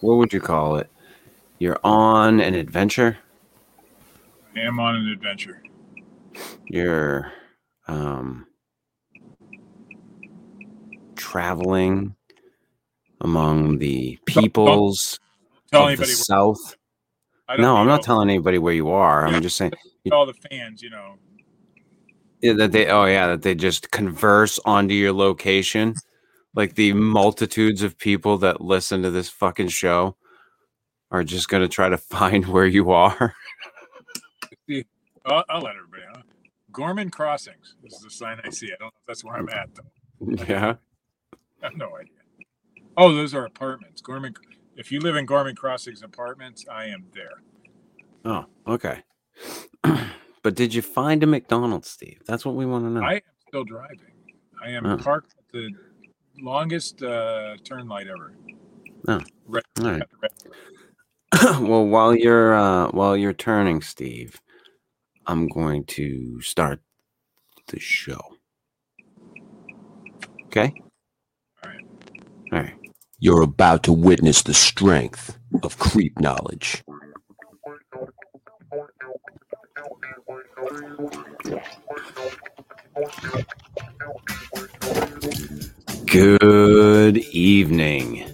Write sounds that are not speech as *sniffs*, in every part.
what would you call it? You're on an adventure. I am on an adventure. You're um, traveling among the peoples Tell of the South. No, I'm not telling anybody where you are. I'm just saying all the fans. You know, yeah, that they. Oh yeah, that they just converse onto your location, like the multitudes of people that listen to this fucking show are just gonna try to *laughs* find where you are. I'll, I'll let everybody know. Gorman Crossings is the sign I see. I don't know if that's where I'm at though. *laughs* yeah. I have no idea. Oh, those are apartments. Gorman. If you live in Gorman Crossings apartments, I am there. Oh, okay. *clears throat* but did you find a McDonald's, Steve? That's what we want to know. I am still driving. I am Oh. parked at the longest uh, turn light ever. Oh, Red- all right. at the red- *clears throat* well, while you're uh, while you're turning, Steve, I'm going to start the show. Okay. All right. All right. You're about to witness the strength of creep knowledge. Good evening.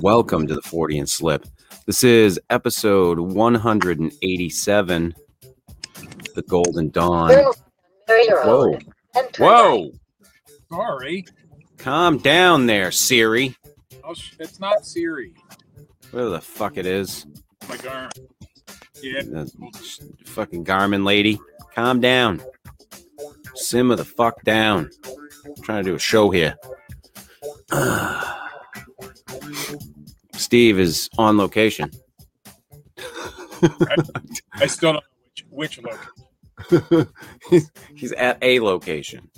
Welcome to the Fortean Slip. This is episode 187, The Golden Dawn. Whoa. Whoa. Sorry. Calm down there, Siri. Oh, it's not Siri. Whatever the fuck it is. My arm. Yeah. That fucking Garmin lady. Calm down. Simmer the fuck down. I'm trying to do a show here. *sighs* Steve is on location. I still don't know which, which location. he's, he's at a location.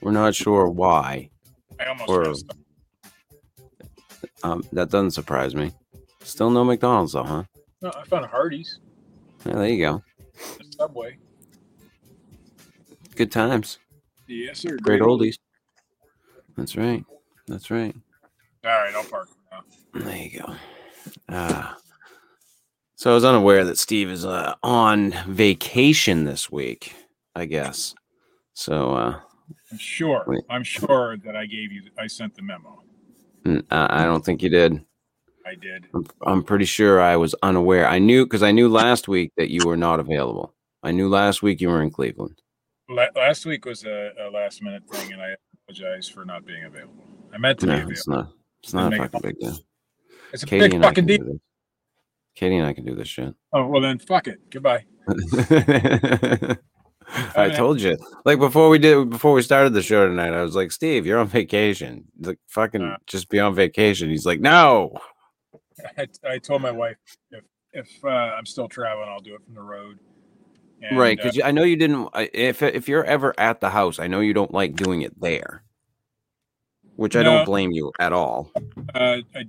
We're not sure why. I almost Or- Um, that doesn't surprise me. Still no McDonald's though, huh? No, I found a Hardee's. Yeah, there you go. Subway. Good times. Yes, sir. Great oldies. That's right. That's right. All right, I'll park now. There you go. Uh, so I was unaware that Steve is uh, on vacation this week, I guess. So uh, I'm sure. Wait. I'm sure that I gave you. I sent the memo. I don't think you did. I did. I'm, I'm pretty sure I was unaware. I knew because I knew last week that you were not available. I knew last week you were in Cleveland. La- last week was a, a last minute thing, and I apologize for not being available. I meant to No, be available. it's not. It's not a fucking big deal. It's a Katie big fucking deal. Katie and I can do this shit. Oh well, then fuck it. Goodbye. *laughs* I told you. Like before we did before we started the show tonight, I was like, Steve, you're on vacation. He's like, fucking Uh. just be on vacation. He's like, No. *laughs* I, I told my wife if if uh, I'm still traveling, I'll do it from the road. And, right. uh, Because I know you didn't if if you're ever at the house, I know you don't like doing it there. Which I don't blame you at all. uh, I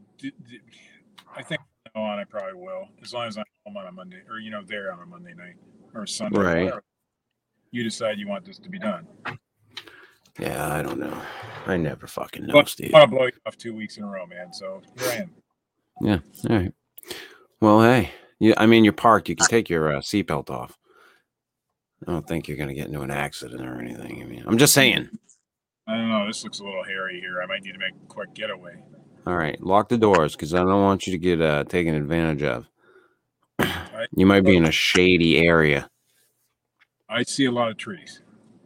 I think on I probably will, as long as I'm home on a Monday, or you know, there on a Monday night or Sunday. Right. whatever. You decide you want this to be done. Yeah, I don't know. I never fucking know, But Steve. I want to blow you off two weeks in a row, man. So here I am. Yeah. All right. Well, hey, you, I mean, you're parked. You can take your uh, seatbelt off. I don't think you're going to get into an accident or anything. I mean, I'm just saying. I don't know. This looks a little hairy here. I might need to make a quick getaway. All right. Lock the doors because I don't want you to get uh, taken advantage of. You might be in a *laughs* shady area. I see a lot of trees.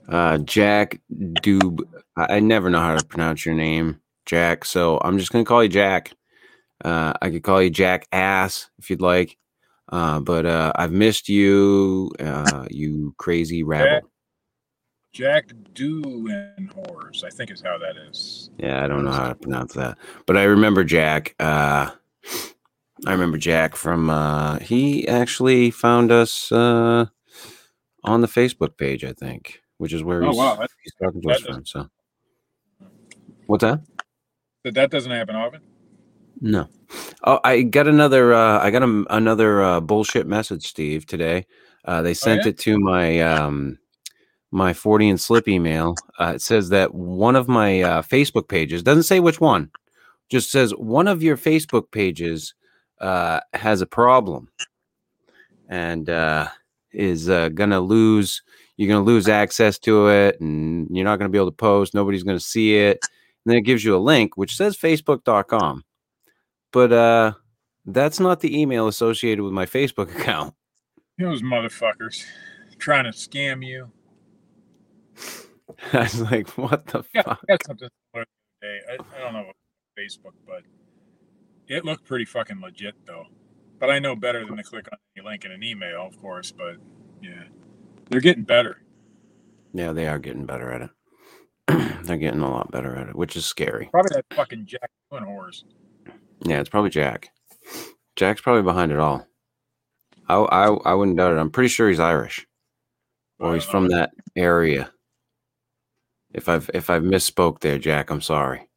Uh, Jack Doob. I, never know how to pronounce your name, Jack. So I'm just going to call you Jack. Uh, I could call you Jack Ass if you'd like. Uh, but uh, I've missed you, uh, *laughs* you crazy rabble. Jack Doolenhorse, I think is how that is. Yeah, I don't know how to pronounce that, but I remember Jack. Uh, I remember Jack from. Uh, he actually found us uh, on the Facebook page, I think, which is where Oh, he's, wow, he's talking to us from. So, what's that? But that doesn't happen often. No. Oh, I got another. Uh, I got a, another uh, bullshit message, Steve. Today, uh, they sent yeah? it to my um, my Fortean Slip email. Uh, it says that one of my uh, Facebook pages doesn't say which one, just says one of your Facebook pages uh, has a problem and uh, is uh, gonna lose. You're gonna lose access to it, and you're not gonna be able to post. Nobody's gonna see it. And then it gives you a link which says Facebook.com, but uh, that's not the email associated with my Facebook *laughs* account. Those motherfuckers trying to scam you. *laughs* I was like, what the Yeah, fuck? I got something. I, I don't know about Facebook, but it looked pretty fucking legit though. But I know better than to click on any link in an email, of course. But yeah, they're getting better. Yeah, they are getting better at it. *clears throat* They're getting a lot better at it, which is scary. Probably that fucking Jack Doing horse. Yeah, it's probably Jack. Jack's probably behind it all. I I, I wouldn't doubt it. I'm pretty sure he's Irish, or he's from that area. If I've if I've misspoke there, Jack, I'm sorry.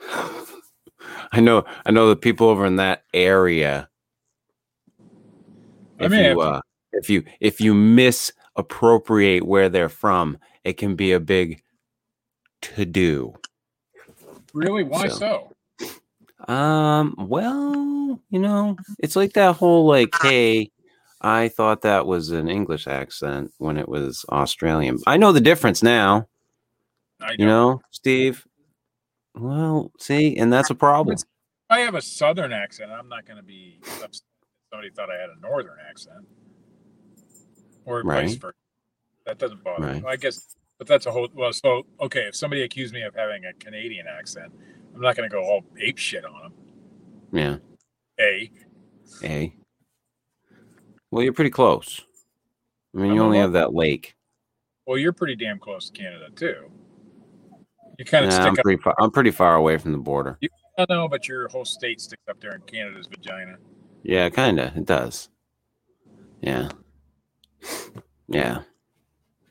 *laughs* I know I know the people over in that area. If may have you uh, if you if you misappropriate where they're from, it can be a big to do. Really? Why So- so? Um, well, you know, it's like that whole like, hey, I thought that was an English accent when it was Australian. I know the difference now, I you know, Steve. Well, see, and that's a problem. I have a southern accent. I'm not going to be upset somebody thought I had a northern accent, or vice Right. versa. That doesn't bother me. I guess, but that's a whole. Well, so okay, if somebody accused me of having a Canadian accent, I'm not going to go all ape shit on them. Yeah. A. A. Well, you're pretty close. I mean, I'm you only have that lake. Well, you're pretty damn close to Canada too. You kind of Nah, stick I'm up. pretty far. I'm pretty far away from the border. I know, but your whole state sticks up there in Canada's vagina. Yeah, kind of. It does. Yeah. Yeah.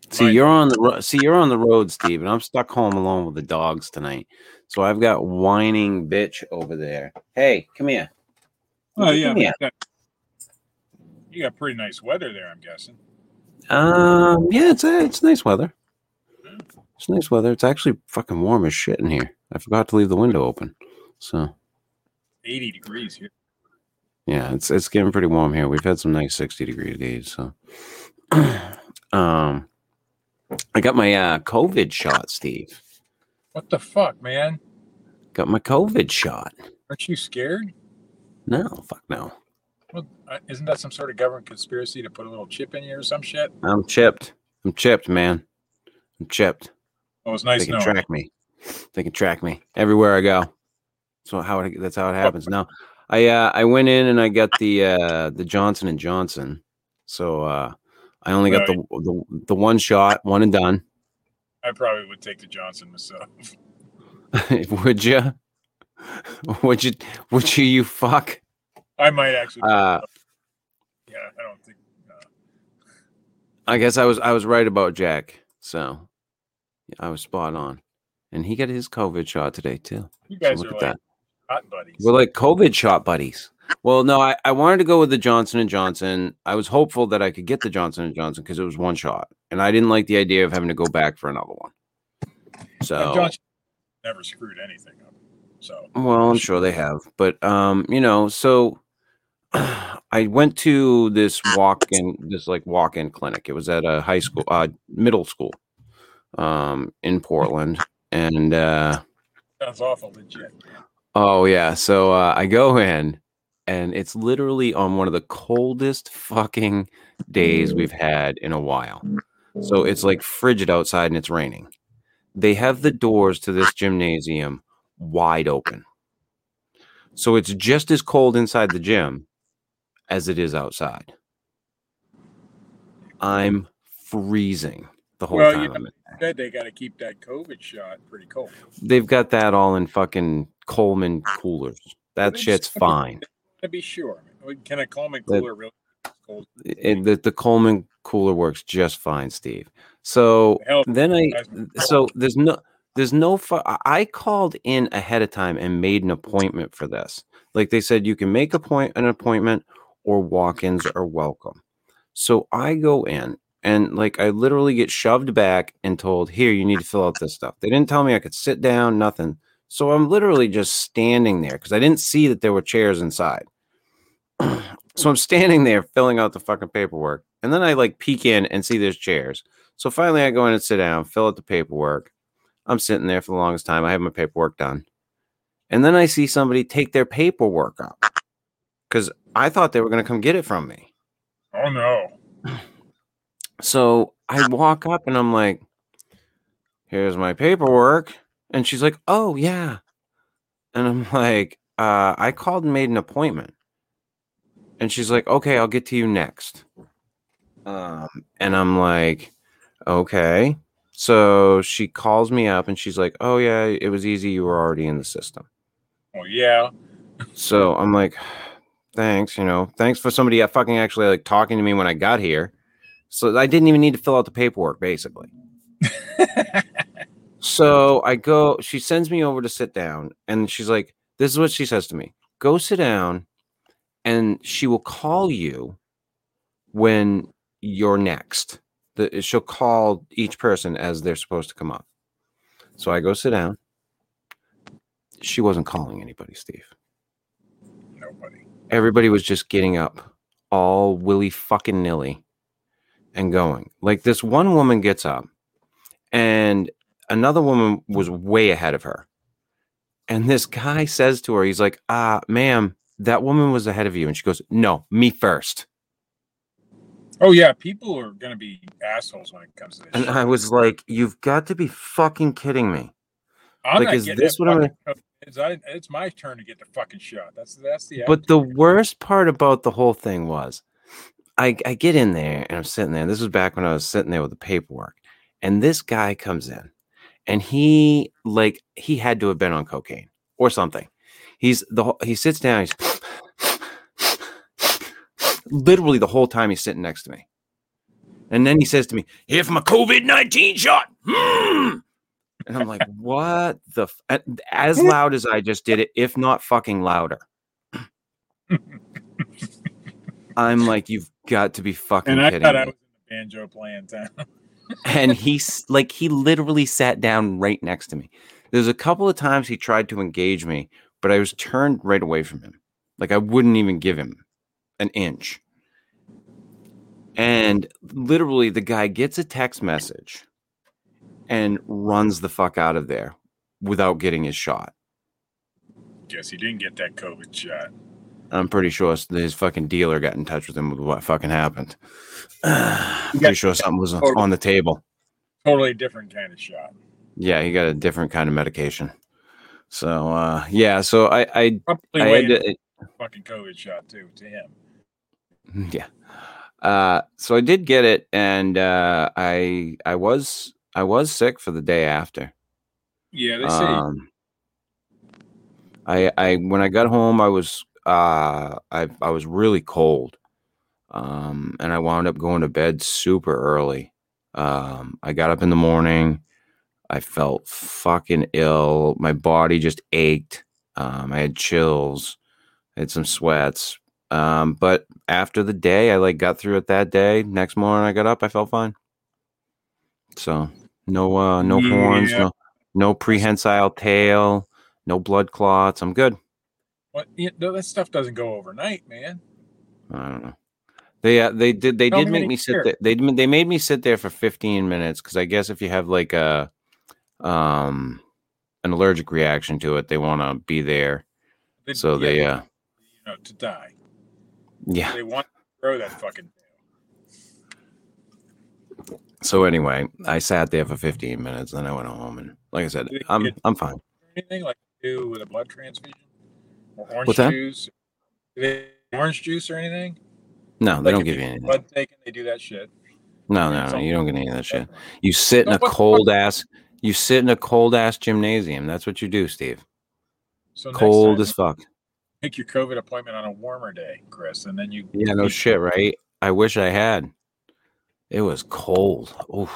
See, Right. you're on the ro- see you're on the road, Steve, and I'm stuck home alone with the dogs tonight. So I've got whining bitch over there. Hey, come here. Oh yeah, Come here. that- you got pretty nice weather there. I'm guessing. Um, yeah, it's uh, it's nice weather. It's nice weather. It's actually fucking warm as shit in here. I forgot to leave the window open. So 80 degrees here. yeah, it's it's getting pretty warm here. We've had some nice 60 degree days. So *clears throat* um I got my uh COVID shot, Steve. What the fuck, man? Got my COVID shot. Aren't you scared? No, fuck no. Well, isn't that some sort of government conspiracy to put a little chip in you or some shit? I'm chipped. I'm chipped, man. I'm chipped. Oh, it's nice they can knowing. track me. They can track me everywhere I go. So how it, that's how it happens. Now, I uh, I went in and I got the uh, the Johnson and Johnson. So uh, I only got the, the the one shot, one and done. I probably would take the Johnson myself. *laughs* would you? Would you? Would you? You fuck. I might actually. Uh, yeah, I don't think. Uh, I guess I was I was right about Jack. So I was spot on, and he got his COVID shot today too. you So guys look are at like that. hot buddies. We're like COVID shot buddies. Well, no, I, I wanted to go with the Johnson and Johnson. I was hopeful that I could get the Johnson and Johnson because it was one shot, and I didn't like the idea of having to go back for another one. So, Johnson never screwed anything up. So well, I'm sure they have, but um, you know, so *clears throat* I went to this walk-in, this like walk-in clinic. It was at a high school, uh, middle school, um, in Portland, and uh, sounds awful legit. Oh yeah. So uh, I go in, and it's literally on one of the coldest fucking days we've mm. had in a while. So it's mm. like frigid outside and it's raining. They have the doors to this gymnasium wide open. So it's just as cold inside the gym as it is outside. I'm freezing the whole Well, you time know- I'm in they got to keep that COVID shot pretty cold. They've got that all in fucking Coleman coolers. That shit's fine. To be sure, oh, can a Coleman cooler really cold? It, the, the Coleman cooler works just fine, Steve. So Hell, then I, so there's no, there's no, I- I called in ahead of time and made an appointment for this. Like they said, you can make a point, an appointment or walk-ins are welcome. So I go in and like I literally get shoved back and told, here, you need to fill out this stuff. They didn't tell me I could sit down, nothing. So I'm literally just standing there because I didn't see that there were chairs inside. *clears throat* so I'm standing there filling out the fucking paperwork. And then I like peek in and see there's chairs. So finally I go in and sit down, fill out the paperwork. I'm sitting there for the longest time. I have my paperwork done. And then I see somebody take their paperwork up because I thought they were going to come get it from me. Oh no. So I walk up and I'm like, here's my paperwork. And she's like, oh, yeah. And I'm *laughs* like, uh, I called and made an appointment. And she's like, okay, I'll get to you next. Um, and I'm like, okay. So she calls me up and she's like, oh, yeah, it was easy. You were already in the system. Well, yeah. So I'm like, thanks, you know, thanks for somebody fucking actually like talking to me when I got here. So I didn't even need to fill out the paperwork, basically. *laughs* so I go, she sends me over to sit down, and she's like, This is what she says to me go sit down, and she will call you when you're next. The, she'll call each person as they're supposed to come up. So I go sit down. She wasn't calling anybody, Steve. Nobody. Everybody was just getting up, all willy fucking nilly and going. Like this one woman gets up and another woman was way ahead of her. And this guy says to her, he's like, ah, ma'am, that woman was ahead of you. And she goes, No, me first. Oh yeah, people are gonna be assholes when it comes to this. And shit. I was like, You've got to be fucking kidding me. I'm like, is this what I'm fucking. It's, I, it's my turn to get the fucking shot. That's that's the. But the worst part about the whole thing was I, I get in there and I'm sitting there. This was back when I was sitting there with the paperwork. And this guy comes in and he like he had to have been on cocaine or something. He's the whole- he sits down, he's *sniffs* literally the whole time he's sitting next to me. And then he says to me, Here for my COVID 19 shot. Hmm." And I'm like, *laughs* What the? F-? As loud as I just did it, if not fucking louder. *laughs* I'm like, You've got to be fucking and I kidding thought me I was in the banjo playing town. And he's like he literally sat down right next to me. There's a couple of times he tried to engage me but i was turned right away from him. Like i wouldn't even give him an inch. And literally the guy gets a text message and runs the fuck out of there without getting his shot. Guess he didn't get that COVID shot. I'm pretty sure his fucking dealer got in touch with him with what fucking happened *sighs* I'm pretty sure something was on the table Totally different kind of shot. Yeah, he got a different kind of medication. So uh yeah, so I I, Probably I had to, fucking COVID shot too to him. *laughs* yeah. Uh so I did get it and uh I I was I was sick for the day after. Yeah, they say Um I I when I got home I was uh I I was really cold. Um and I wound up going to bed super early. Um I got up in the morning. I felt fucking ill. My body just ached. Um I had chills. I had some sweats. Um but after the day I like got through it that day. Next morning I got up, I felt fine. So no uh no horns, Yeah. no no prehensile tail, no blood clots. I'm good. What you know, that stuff doesn't go overnight, man. I don't know. They uh, they did they did make me sit here. there. They they made me sit there for 15 minutes because I guess if you have like a um an allergic reaction to it, they want to be there. They- So yeah, they uh you know to die. yeah. They want to throw that fucking. So anyway, I sat there for 15 minutes, then I went home and like I said, I'm I'm fine. Anything like do with a blood transfusion orange What's that? juice? Orange juice or anything? No, they Like don't give you anything. Blood taken, they do that shit. No, no, no, you don't get any of that shit. You sit in a what the fuck- cold ass you sit in a cold ass gymnasium. That's what you do, Steve. So Cold time, as fuck. Make your COVID appointment on a warmer day, Chris, and then you. Yeah, no you- shit, right? I wish I had. It was cold. Oof.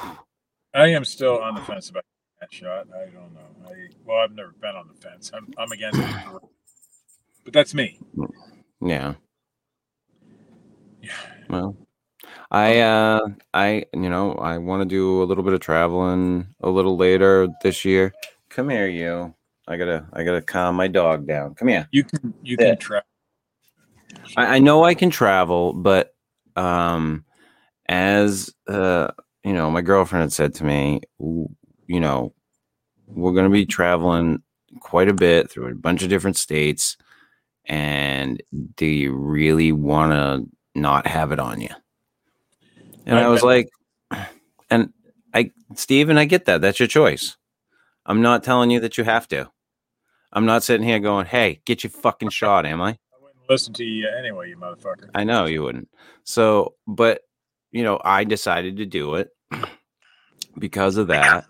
I am still on the fence about that shot. I don't know. I well, I've never been on the fence. I'm I'm against it, but that's me. Yeah. Yeah. Well, I uh I you know, I want to do a little bit of traveling a little later this year. Come here, you. I gotta I gotta calm my dog down. Come here. You can you Yeah. can try. I, I know I can travel, but um, as uh, you know, my girlfriend had said to me, you know, we're going to be traveling quite a bit through a bunch of different states, and do you really want to not have it on you? And I I was like, and I, Steven, I get that. That's your choice. I'm not telling you that you have to. I'm not sitting here going, "Hey, get your fucking shot," am I? I wouldn't listen to you anyway, you motherfucker. I know you wouldn't. So, but you know, I decided to do it *clears throat* because of that.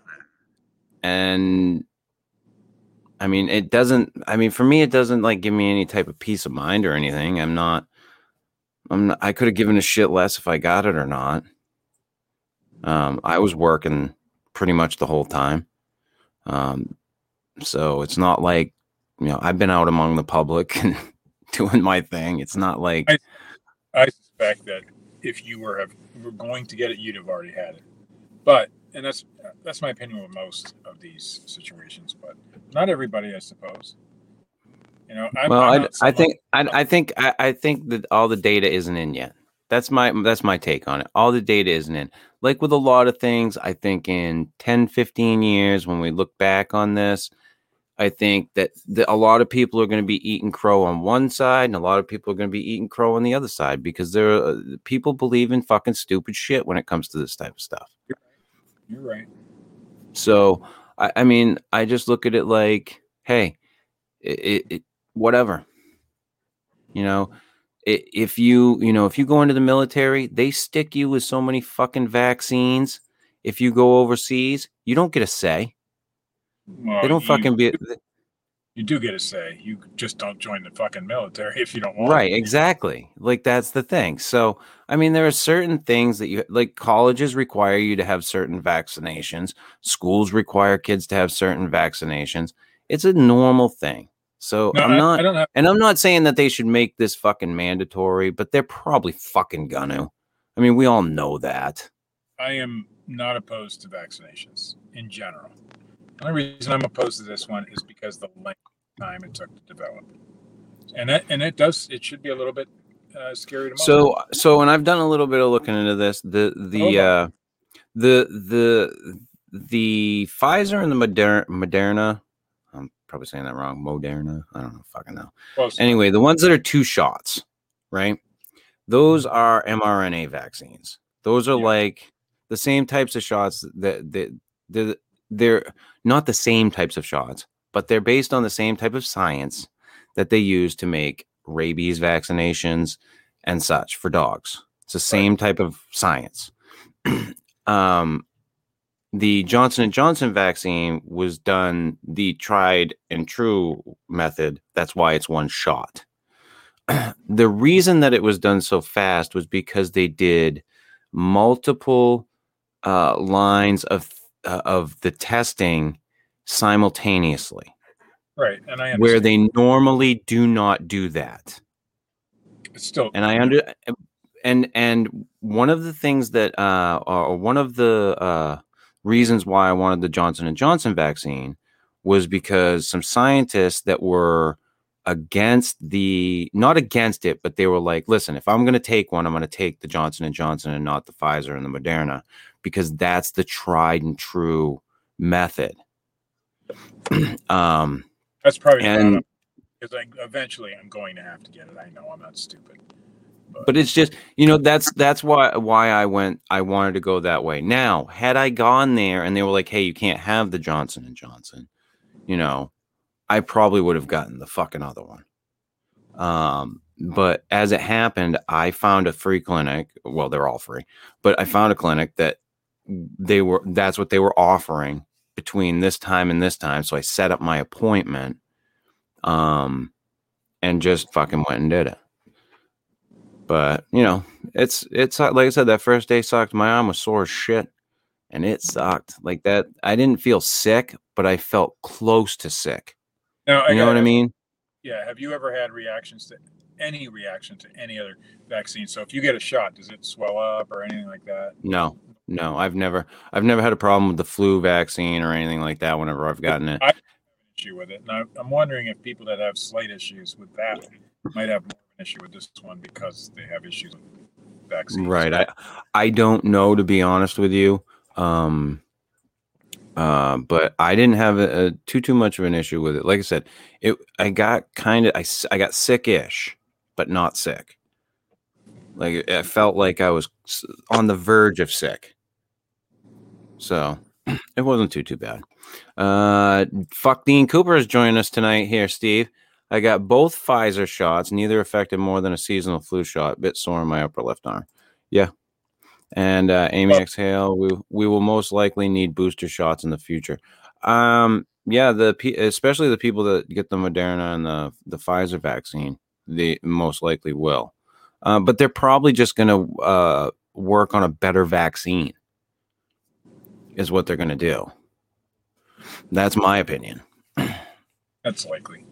And I mean, it doesn't I mean, for me it doesn't like give me any type of peace of mind or anything. I'm not I'm not, I could have given a shit less if I got it or not. Um I was working pretty much the whole time. Um so it's not like, you know, I've been out among the public *laughs* and doing my thing. It's not like I- I suspect that if you were have, were going to get it, you'd have already had it. But and that's that's my opinion with most of these situations, but not everybody, I suppose. You know, I'm, well, I'm I, I think I, I think I, I think that all the data isn't in yet. That's my that's my take on it. All the data isn't in. Like with a lot of things, I think in 10, 15 years when we look back on this, I think that the, a lot of people are going to be eating crow on one side and a lot of people are going to be eating crow on the other side because there are, people believe in fucking stupid shit when it comes to this type of stuff. You're right. So I, I mean, I just look at it like, hey, it, it, it whatever. You know, i if you you know if you go into the military, they stick you with so many fucking vaccines. If you go overseas, you don't get a say. Well, They don't fucking be You do get a say. You just don't join the fucking military *laughs* if you don't want. right. to. Exactly. Like that's the thing. So I mean, there are certain things that you like. Colleges require you to have certain vaccinations. Schools require kids to have certain vaccinations. It's a normal thing. So No, I'm I, not. I don't have. And I'm not saying that they should make this fucking mandatory, but they're probably fucking gonna. I mean, we all know that. I am not opposed to vaccinations in general. The only reason I'm opposed to this one is because the length time it took to develop, and that and it does. It should be a little bit uh, scary to So, so, and I've done a little bit of looking into this. The the on. uh, the the the Pfizer and the Moderna, Moderna. I'm probably saying that wrong. Moderna. I don't know. Fucking know. Close. Anyway, the ones that are two shots, right? Those are mRNA vaccines. Those are Yeah. like the same types of shots that that they're, they're not the same types of shots, but they're based on the same type of science that they use to make rabies vaccinations and such for dogs. It's the same type of science. *clears throat* um, the Johnson and Johnson vaccine was done the tried and true method. That's why it's one shot. *clears throat* the reason that it was done so fast was because they did multiple uh, lines of uh, of the testing simultaneously, right, and I understand. where they normally do not do that. it's still and I under and and one of the things that uh or one of the uh reasons why I wanted the Johnson and Johnson vaccine was because some scientists that were against the not against it but they were like listen if I'm going to take one I'm going to take the Johnson and Johnson and not the Pfizer and the Moderna because that's the tried and true method *clears throat* um that's probably and- because I eventually I'm going to have to get it. I know I'm not stupid. but it's just you know that's that's why why I went I wanted to go that way. Now, had I gone there and they were like, "Hey, you can't have the Johnson and Johnson," you know, I probably would have gotten the fucking other one. Um, but as it happened, I found a free clinic. Well, they're all free, but I found a clinic that they were that's what they were offering between this time and this time. So I set up my appointment, um, and just fucking went and did it. But you know, it's it's like I said, that first day sucked. My arm was sore as shit, and it sucked. Like that, I didn't feel sick, but I felt close to sick. Now, You know what I mean? Yeah. Have you ever had reactions to any reaction to any other vaccine? So if you get a shot, does it swell up or anything like that? No, no, I've never, I've never had a problem with the flu vaccine or anything like that. Whenever I've gotten it, I have an issue with it, and I, I'm wondering if people that have slight issues with that might have more an issue with this one because they have issues with vaccines. Right. I I don't know to be honest with you. Um uh, but I didn't have a, a too too much of an issue with it. Like I said, it I got kind of I, I got sick-ish, but not sick. Like I felt like I was on the verge of sick. So *clears throat* it wasn't too too bad. Uh, fuck Dean Cooper is joining us tonight here, Steve. I got both Pfizer shots, neither affected more than a seasonal flu shot. Bit sore in my upper left arm. Yeah. And uh, Amy Exhale, we we will most likely need booster shots in the future. Um, yeah, the pe- especially the people that get the Moderna and the the Pfizer vaccine, they most likely will. Uh, but they're probably just going to uh, work on a better vaccine, is what they're going to do. That's my opinion. That's likely.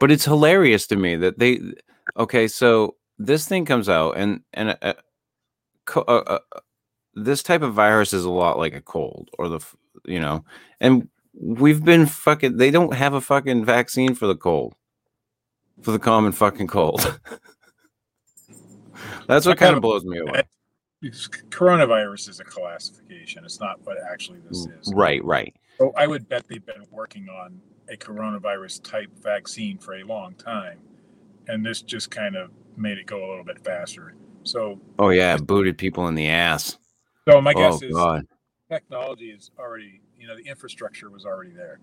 but it's hilarious to me that they okay so this thing comes out and and uh, uh, uh, this type of virus is a lot like a cold or the you know and we've been fucking they don't have a fucking vaccine for the cold for the common fucking cold *laughs* that's what kind of blows me away Coronavirus is a classification. It's not what actually this mm, is. right right So I would bet they've been working on a coronavirus type vaccine for a long time, and this just kind of made it go a little bit faster. So, oh yeah it booted people in the ass so my oh guess is god technology is already, you know, the infrastructure was already there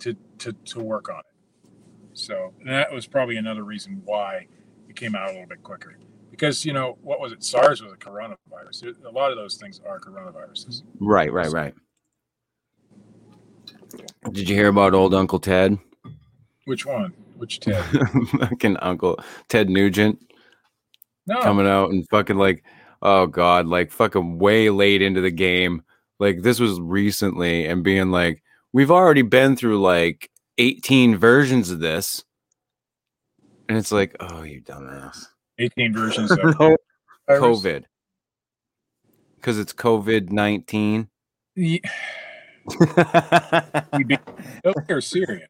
to to to work on it. So and that was probably another reason why it came out a little bit quicker. Because you know what was it? SARS was a coronavirus. A lot of those things are coronaviruses. right right right did you hear about old uncle ted Which one? Which Ted? *laughs* fucking uncle ted nugent No, coming out and fucking like, oh god, like fucking way late into the game. Like this was recently and being like, we've already been through like 18 versions of this. And it's like, oh, you dumbass. 18 versions of *laughs* no. COVID. Because it's COVID 19. Ye- *laughs* we be- They're serious.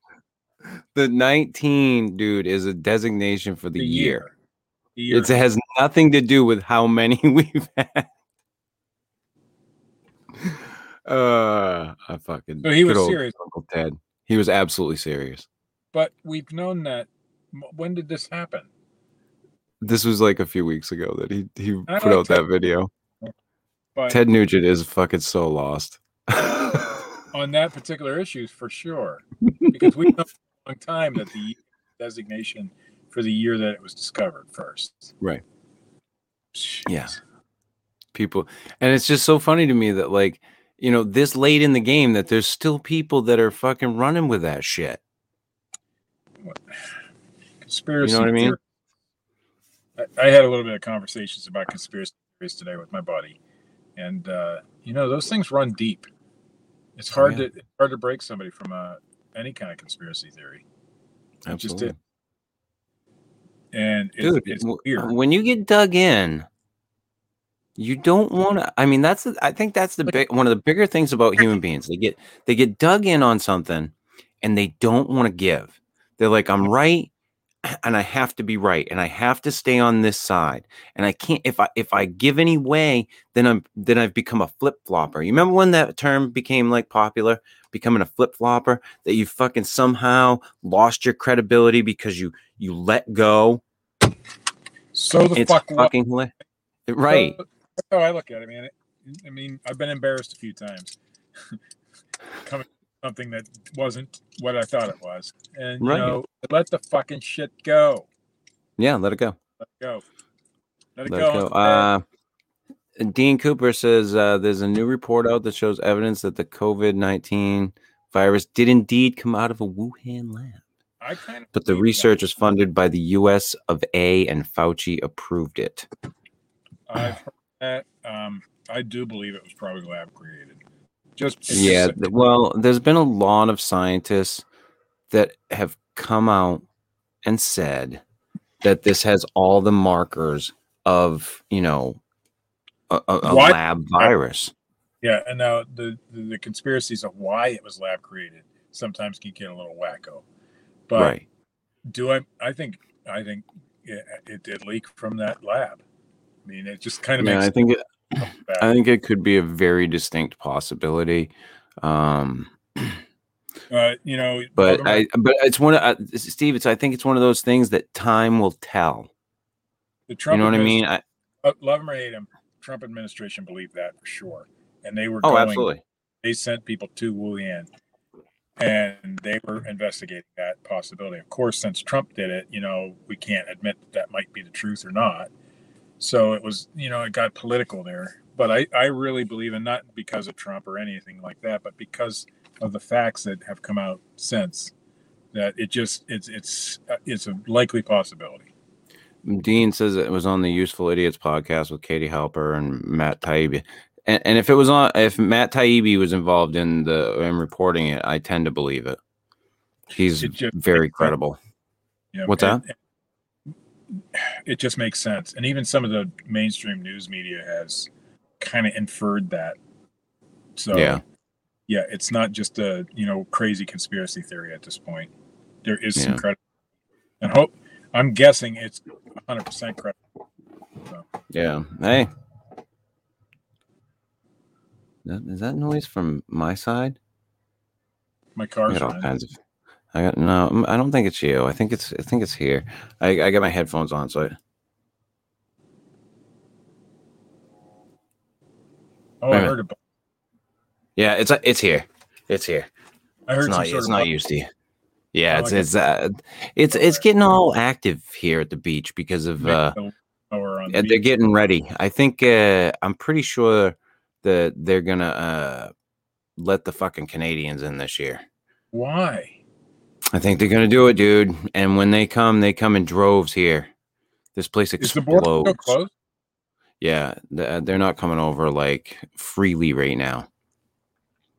the 19, dude, is a designation for the, The year. year. The year. It has nothing to do with how many *laughs* we've had. Uh, I fucking. So he was serious. Uncle Ted. He was absolutely serious. But we've known that. When did this happen? This was like a few weeks ago that he he I put out that video. But Ted Nugent is fucking so lost. *laughs* on that particular issue, for sure, because we've known for a long time that the designation for the year that it was discovered first. Right. Yeah. People and it's just so funny to me that like you know this late in the game that there's still people that are fucking running with that shit Conspiracy. You know what I mean? theory. I, I had a little bit of conversations about conspiracy theories today with my buddy, and uh, you know those things run deep. It's hard yeah. to it's hard to break somebody from a any kind of conspiracy theory, It just absolutely did. and it's, dude it's weird. when you get dug in you don't want to i mean that's the, i think that's the big one of the bigger things about human beings they get they get dug in on something and they don't want to give they're like i'm right *clears throat* and i have to be right and i have to stay on this side and i can't if i if i give any way then i'm then i've become a flip-flopper you remember when that term became like popular becoming a flip-flopper that you fucking somehow lost your credibility because you you let go? So the it's fuck fucking right So, that's how I look at it, man. I mean, I've been embarrassed a few times. *laughs* Coming something that wasn't what I thought it was, and Right. you know, let the fucking shit go. yeah let it go Let it go. Let it Let go. it go. Uh, Dean Cooper says uh, there's a new report out that shows evidence that the COVID 19 virus did indeed come out of a Wuhan lab. I kind of But the research was funded by the US of A and Fauci approved it. I've heard that. Um, I do believe it was probably lab created. Just Yeah, just- well, there's been a lot of scientists that have come out and said that this has all the markers of, you know, a, a, lab virus. yeah, and now the, the the conspiracies of why it was lab created. sometimes can get a little wacko. But right. do I? I think I think it, it did leak from that lab. I mean, it just kind of Yeah, makes. I think it. I think it could be a very distinct possibility. Um, uh, you know, but I, but it's one of uh, Steve. It's I think it's one of those things that time will tell. the Trump, You know what I mean? I, uh, love him or hate him, Trump administration believed that for sure, and they were oh, going, absolutely. They sent people to Wuhan, and they were investigating that possibility. Of course, since Trump did it, you know, we can't admit that, that might be the truth or not. So it was, you know, it got political there. But I, I really believe in not because of Trump or anything like that, but because of the facts that have come out since that it just it's it's uh, it's a likely possibility. Dean says it was on the Useful Idiots podcast with Katie Halper and Matt Taibbi. And, and if it was on, if Matt Taibbi was involved in the in reporting it, I tend to believe it. He's It just very credible. Know, What's and- and It just makes sense, and even some of the mainstream news media has kind of inferred that. So Yeah. yeah, it's not just a you know crazy conspiracy theory at this point. There is some credit, and hope. I'm guessing it's 100 percent credible. Yeah. Hey. Is that noise from my side? My car's all kinds of. I got no. mm, I don't think it's you. I think it's. I think it's here. I, I got my headphones on, so I, Oh, I heard about. yeah, it's it's here. It's here. I heard It's not. It's not used to you. Yeah, Oh, it's it's uh, it's it's getting all active here at the beach because of uh, the lower on the Uh, they're beach. getting ready. I think uh, I'm pretty sure that they're gonna uh, let the fucking Canadians in this year. Why? I think they're gonna do it, dude. And when they come, they come in droves here. This place Is the border still explodes. closed? Yeah, they're not coming over like freely right now.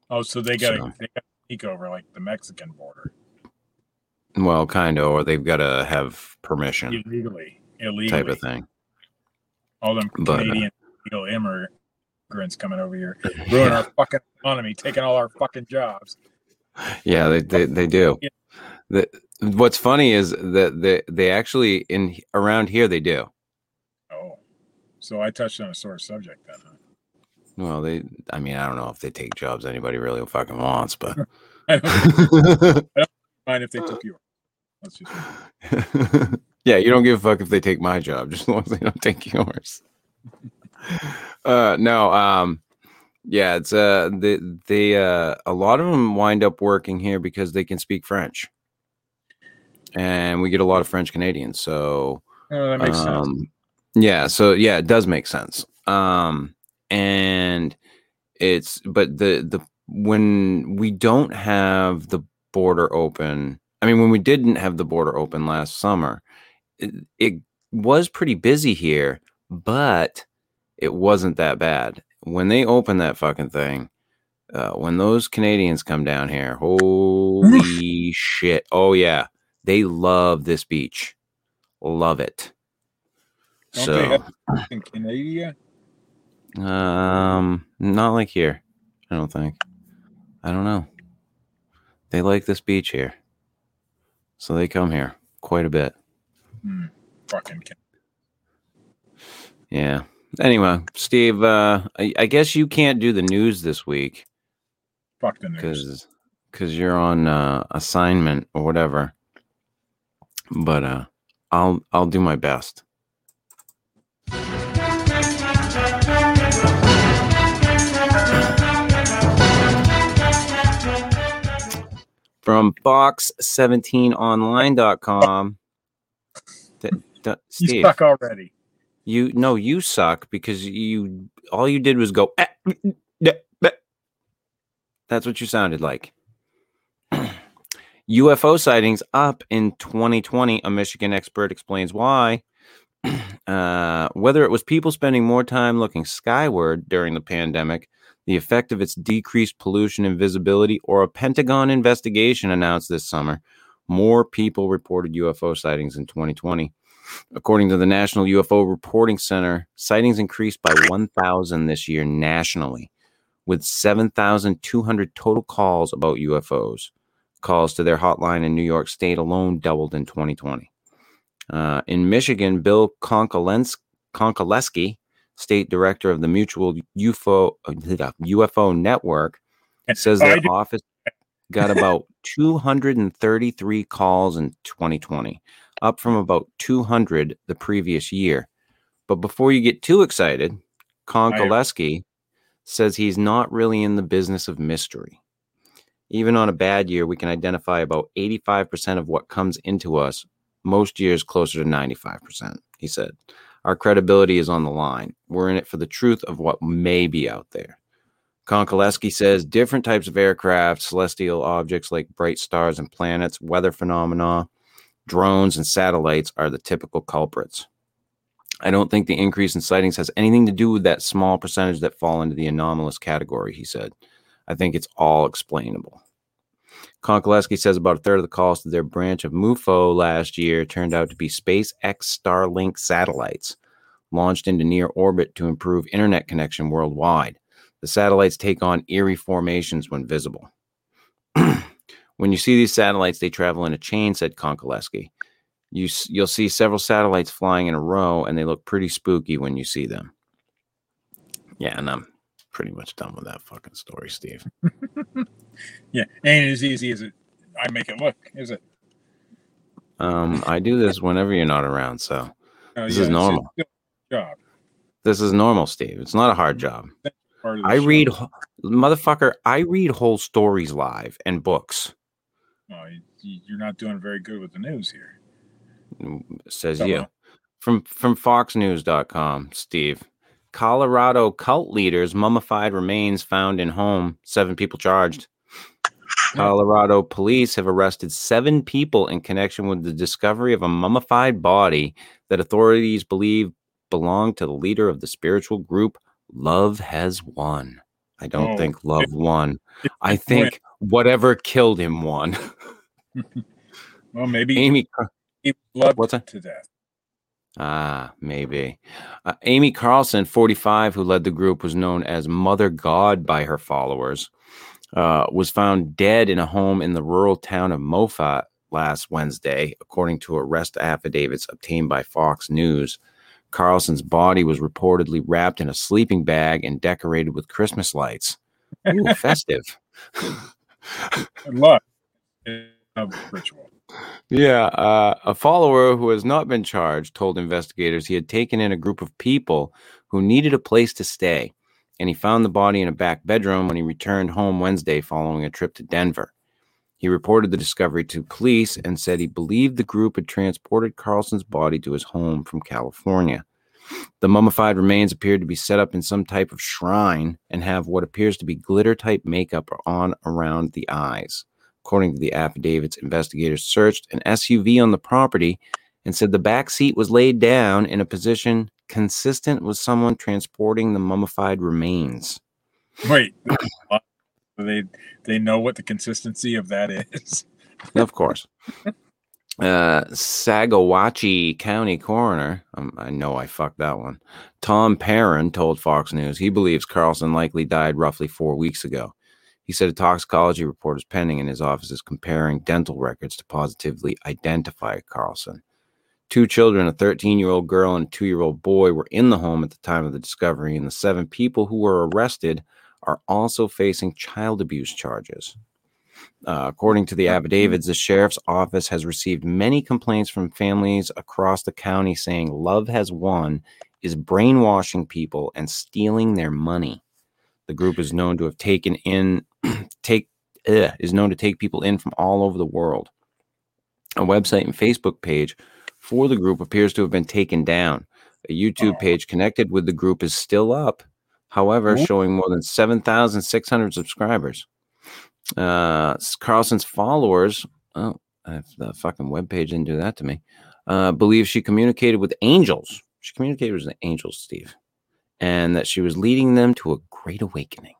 Oh, so they got to So- they got to sneak over like the Mexican border Well, kind of, or they've got to have permission, illegally. Illegally, type of thing. all them But, uh, Canadian illegal immigrants coming over here, ruining our *laughs* fucking economy, taking all our fucking jobs. Yeah, they they, they do. Yeah. The, what's funny is that they they actually in around here they do. Oh, so I touched on a sore subject then. Huh? Well, they. I mean, I don't know if they take jobs anybody really fucking wants, but *laughs* I don't *laughs* mind if they took yours. Let's just *laughs* yeah, you don't give a fuck if they take my job, just as long as they don't take yours. Uh, no, um, yeah, it's uh, they they uh, a lot of them wind up working here because they can speak French, and we get a lot of French Canadians, so oh, that makes sense. um, Yeah, so yeah, it does make sense. Um, and it's but the the when we don't have the border open, I mean, when we didn't have the border open last summer, it, it was pretty busy here, but it wasn't that bad. When they open that fucking thing, uh, when those Canadians come down here, holy shit! Oh yeah, they love this beach, love it. Don't so, they have in Canada? um, not like here. I don't think. I don't know. They like this beach here, so they come here quite a bit. Hmm, fucking Yeah. Anyway, Steve, uh, I, I guess you can't do the news this week fuck the news. because because you're on uh, assignment or whatever. But uh, I'll I'll do my best. From fox17online.com. D- d- You Steve, stuck already. You no, you suck because you all you did was go. "Ah, mm, mm, da, ba." That's what you sounded like. *clears throat* UFO sightings up in 2020. A Michigan expert explains why. *clears throat* Uh, whether it was people spending more time looking skyward during the pandemic, the effect of its decreased pollution and visibility, or a Pentagon investigation announced this summer, more people reported UFO sightings in 2020. According to the National UFO Reporting Center, sightings increased by 1,000 this year nationally, with 7,200 total calls about UFOs. calls to their hotline in New York State alone doubled in 2020. Uh, in Michigan, Bill Konkolesky, state director of the Mutual UFO UFO Network, says their office got about 233 calls in 2020, up from about 200 the previous year. But before you get too excited, Konkolesky says he's not really in the business of mystery. Even on a bad year, we can identify about 85% of what comes into us, most years closer to 95%, he said. Our credibility is on the line. We're in it for the truth of what may be out there. Konkolesky says different types of aircraft, celestial objects like bright stars and planets, weather phenomena, drones, and satellites are the typical culprits. I don't think the increase in sightings has anything to do with that small percentage that fall into the anomalous category, he said. I think it's all explainable. Konkolesky says about a third of the calls to their branch of MUFON last year turned out to be SpaceX Starlink satellites launched into near orbit to improve internet connection worldwide. The satellites take on eerie formations when visible. *clears throat* when you see these satellites, they travel in a chain, said Konkolesky. You, you'll see several satellites flying in a row, and they look pretty spooky when you see them. Yeah, and I'm pretty much done with that fucking story, Steve. *laughs* Yeah, ain't as easy as it. I make it look, is it? Um, I do this *laughs* whenever you're not around, so Oh, This is yeah, it's a normal. Job. this is normal, Steve. It's not a hard job. Part of the I show. read, motherfucker, I read whole stories live and books. Oh, you, you're not doing very good with the news here. Mm, says Hello. you from from foxnews.com steve. Colorado cult leaders mummified remains found in home. Seven people charged. Hmm. Colorado police have arrested seven people in connection with the discovery of a mummified body that authorities believe belonged to the leader of the spiritual group love has won. I don't Oh, think love won. i it think whatever killed him won *laughs* Well, maybe amy he loved what's that? to death. Ah, maybe. Uh, Amy Carlson, 45, who led the group, was known as Mother God by her followers, uh, was found dead in a home in the rural town of Moffat last Wednesday, according to arrest affidavits obtained by Fox News. Carlson's body was reportedly wrapped in a sleeping bag and decorated with Christmas lights. Ooh, *laughs* festive. Love of *laughs* ritual. Yeah, uh, a follower who has not been charged told investigators he had taken in a group of people who needed a place to stay, and he found the body in a back bedroom when he returned home Wednesday following a trip to Denver. He reported the discovery to police and said he believed the group had transported Carlson's body to his home from California. The mummified remains appeared to be set up in some type of shrine and have what appears to be glitter type makeup on around the eyes. According to the affidavits, investigators searched an SUV on the property and said the back seat was laid down in a position consistent with someone transporting the mummified remains. Wait, *clears throat* they they know what the consistency of that is. of course. *laughs* Uh, Sagawachi County coroner, um, I know I fucked that one. Tom Perrin told Fox News he believes Carlson likely died roughly four weeks ago. He said a toxicology report is pending in his office is comparing dental records to positively identify Carlson. Two children, a 13 year old girl and a two year old boy, were in the home at the time of the discovery, and the seven people who were arrested are also facing child abuse charges. Uh, according to the affidavits, the sheriff's office has received many complaints from families across the county saying love has won is brainwashing people and stealing their money. The group is known to have taken in *clears throat* take ugh, is known to take people in from all over the world. A website and Facebook page for the group appears to have been taken down. A YouTube page connected with the group is still up, however, showing more than 7,600 subscribers. Uh, Carlson's followers, oh, the fucking webpage didn't do that to me, uh, believe she communicated with angels. She communicated with the angels, Steve, and that she was leading them to a great awakening.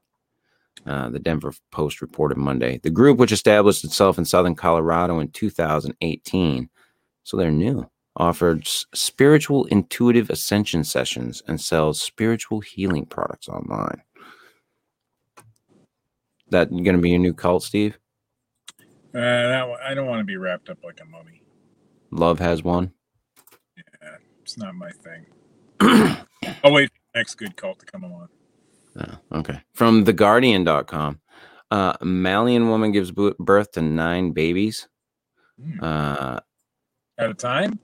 Uh, the Denver Post reported Monday. The group, which established itself in southern Colorado in 2018, so they're new, offered s- spiritual intuitive ascension sessions and sells spiritual healing products online. That going to be your new cult, Steve? Uh, that I don't want to be wrapped up like a mummy. Love has one. Yeah, it's not my thing. *clears throat* I'll wait for the next good cult to come along. Oh, okay. From theguardian.com. Uh, Malian woman gives birth to nine babies. Hmm. Uh, At a time?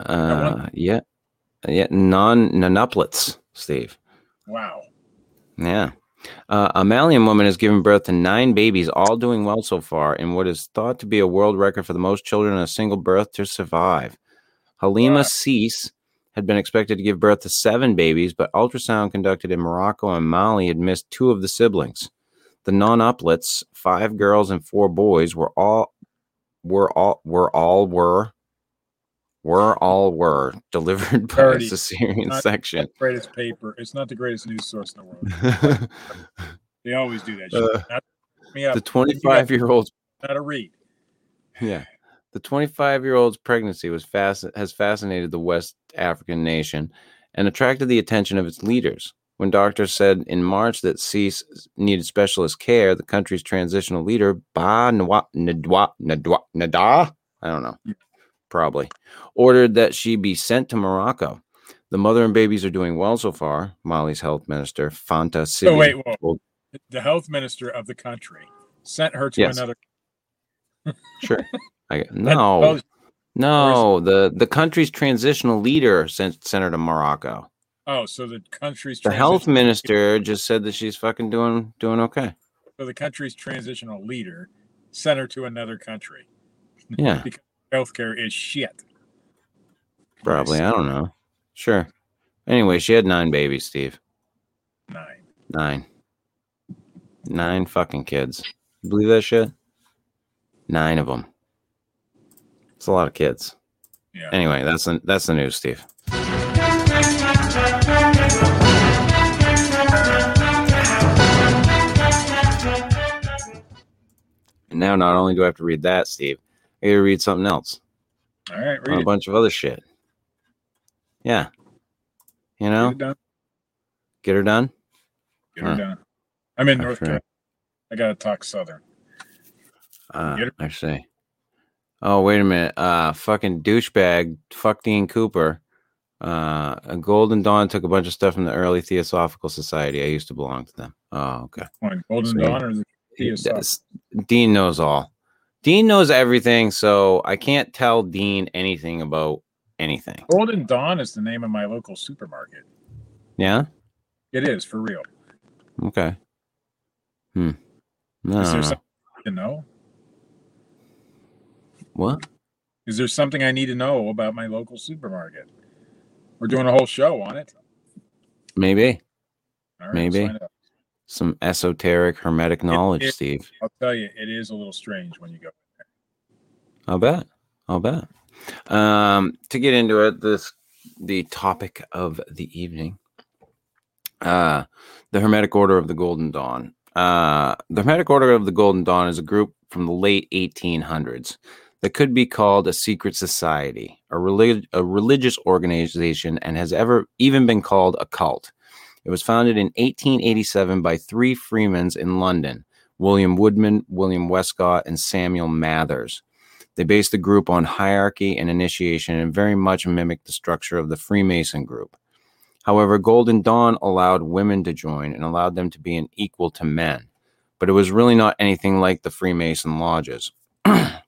uh, yeah. Yeah. Non nonuplets, Steve. Wow. Yeah. Uh, a Malian woman has given birth to nine babies, all doing well so far, in what is thought to be a world record for the most children in a single birth to survive. Halima Wow. Cissé had been expected to give birth to seven babies, but ultrasound conducted in Morocco and Mali had missed two of the siblings. The non-uplets, five girls and four boys, were all were all were all were were all were *laughs* delivered by a cesarean not- section. Greatest paper. It's not the greatest news source in the world. *laughs* They always do that. Uh, Not- me up. the 25 year old Not a read. yeah the 25 year old's pregnancy was fast has fascinated the west african nation and attracted the attention of its leaders when doctors said in march that Cissé needed specialist care the country's transitional leader ba Nwa- Ndwa- Ndwa- nada i don't know probably ordered that she be sent to morocco the mother and babies are doing well so far mali's health minister fanta Siby Oh, wait, whoa. The health minister of the country sent her to Yes. another. sure *laughs* I, no No, the the country's transitional leader sent sent her to Morocco. Oh, so the country's The health minister just said that she's fucking doing doing okay. So the country's transitional leader sent her to another country. Yeah, *laughs* because healthcare is shit. probably. I don't know. Sure. Anyway, she had nine babies, Steve. Nine. Nine. Nine fucking kids. You believe that shit? Nine of them. It's a lot of kids. Yeah. Anyway, that's the that's the news, Steve. And now, not only do I have to read that, Steve, I got to read something else. All right. Read a bunch of other shit. Yeah. You know, Get it done. get her done. Get her Huh. done. I'm in North. Carolina. I gotta talk Southern. Uh, her- I see. Oh, wait a minute. Uh, fucking douchebag, fuck Dean Cooper. Uh, Golden Dawn took a bunch of stuff from the early Theosophical Society. I used to belong to them. Oh, okay. Golden So- Dawn or the Theosoph- That's- Dean knows all. Dean knows everything, so I can't tell Dean anything about anything. Golden Dawn is the name of my local supermarket. Yeah. It is for real. Okay. Hmm. No. Is there something to know? What? Is there something I need to know about my local supermarket? We're doing a whole show on it. Maybe right, Maybe. some esoteric hermetic knowledge, it- Steve. I'll tell you, it is a little strange when you go. I'll bet. I'll bet. Um, to get into it, this the topic of the evening. Uh, the Hermetic Order of the Golden Dawn. Uh, the Hermetic Order of the Golden Dawn is a group from the late 1800s that could be called a secret society, a, relig- a religious organization, and has ever even been called a cult. It was founded in 1887 by three Freemans in London William Woodman, William Westcott, and Samuel Mathers. They based the group on hierarchy and initiation and very much mimicked the structure of the Freemason group. However, Golden Dawn allowed women to join and allowed them to be an equal to men, but it was really not anything like the Freemason lodges. *clears throat*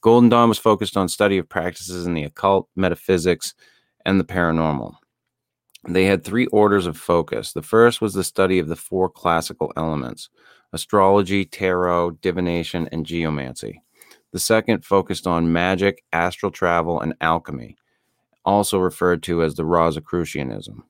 Golden Dawn was focused on study of practices in the occult, metaphysics, and the paranormal. They had three orders of focus. The first was the study of the four classical elements astrology, tarot, divination, and geomancy. The second focused on magic, astral travel, and alchemy, also referred to as the Rosicrucianism.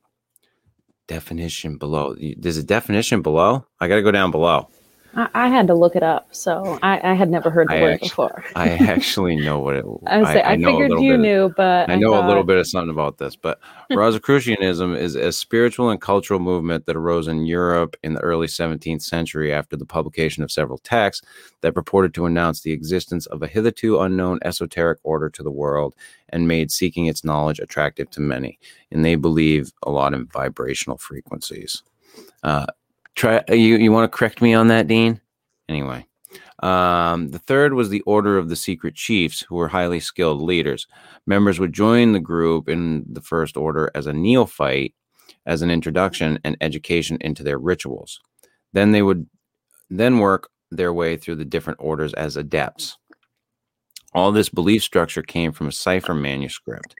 Definition below. There's a definition below? I got to go down below. I, I had to look it up, so I, I had never heard the I word actu- before. I actually know what it *laughs* I, was say, I, a figured you bit- knew, but I know a little bit of something about this, but Rosicrucianism is a spiritual and cultural movement that arose in Europe in the early 17th century after the publication of several texts that purported to announce the existence of a hitherto unknown esoteric order to the world and made seeking its knowledge attractive to many. And they believe a lot in vibrational frequencies. Uh, try you. You want to correct me on that, Dean? Anyway. Um, the third was the Order of the Secret Chiefs, who were highly skilled leaders. Members would join the group in the first order as a neophyte, as an introduction and education into their rituals. Then they would then work their way through the different orders as adepts. All this belief structure came from a cipher manuscript.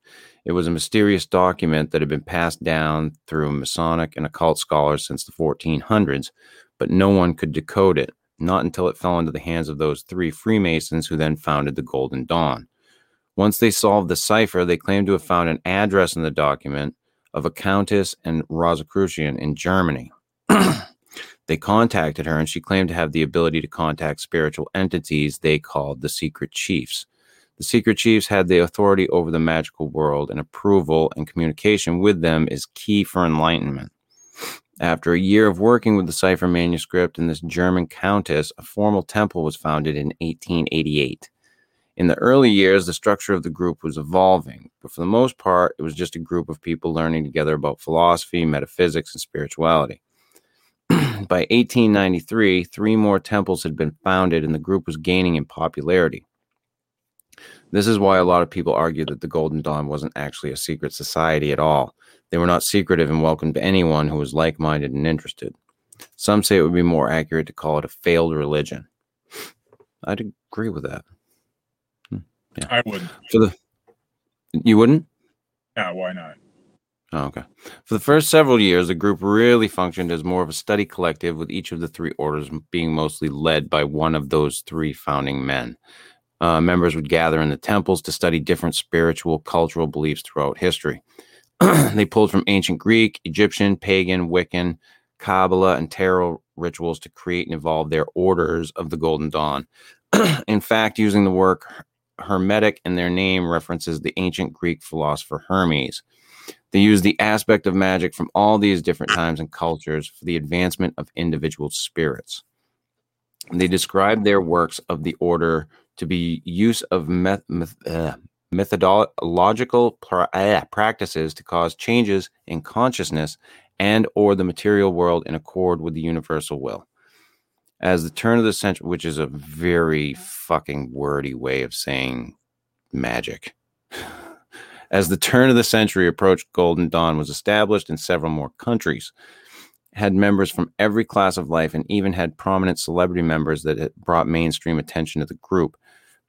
It was a mysterious document that had been passed down through Masonic and occult scholars since the 1400s, but no one could decode it, not until it fell into the hands of those three Freemasons who then founded the Golden Dawn. Once they solved the cipher, they claimed to have found an address in the document of a Countess and Rosicrucian in Germany. *clears throat* they contacted her, and she claimed to have the ability to contact spiritual entities they called the Secret Chiefs. The Secret Chiefs had the authority over the magical world, and approval and communication with them is key for enlightenment. After a year of working with the cipher manuscript and this German countess, a formal temple was founded in 1888. In the early years, the structure of the group was evolving, but for the most part, it was just a group of people learning together about philosophy, metaphysics, and spirituality. *clears throat* By 1893, three more temples had been founded, and the group was gaining in popularity. This is why a lot of people argue that the Golden Dawn wasn't actually a secret society at all. They were not secretive and welcomed anyone who was like minded and interested. Some say it would be more accurate to call it a failed religion. I'd agree with that. Hmm, yeah. I would. For the you wouldn't? Yeah, why not? Oh, okay. For the first several years, the group really functioned as more of a study collective, with each of the three orders being mostly led by one of those three founding men. Uh, members would gather in the temples to study different spiritual, cultural beliefs throughout history. *clears throat* they pulled from ancient Greek, Egyptian, pagan, Wiccan, Kabbalah, and tarot rituals to create and evolve their orders of the Golden Dawn. *clears throat* in fact, using the work Hermetic in their name references the ancient Greek philosopher Hermes. They use the aspect of magic from all these different times and cultures for the advancement of individual spirits. They describe their works of the order to be use of meth- meth- uh, methodological pra- uh, practices to cause changes in consciousness and or the material world in accord with the universal will. As the turn of the century which is a very fucking wordy way of saying magic. *sighs* As the turn of the century approached golden dawn was established in several more countries had members from every class of life and even had prominent celebrity members that brought mainstream attention to the group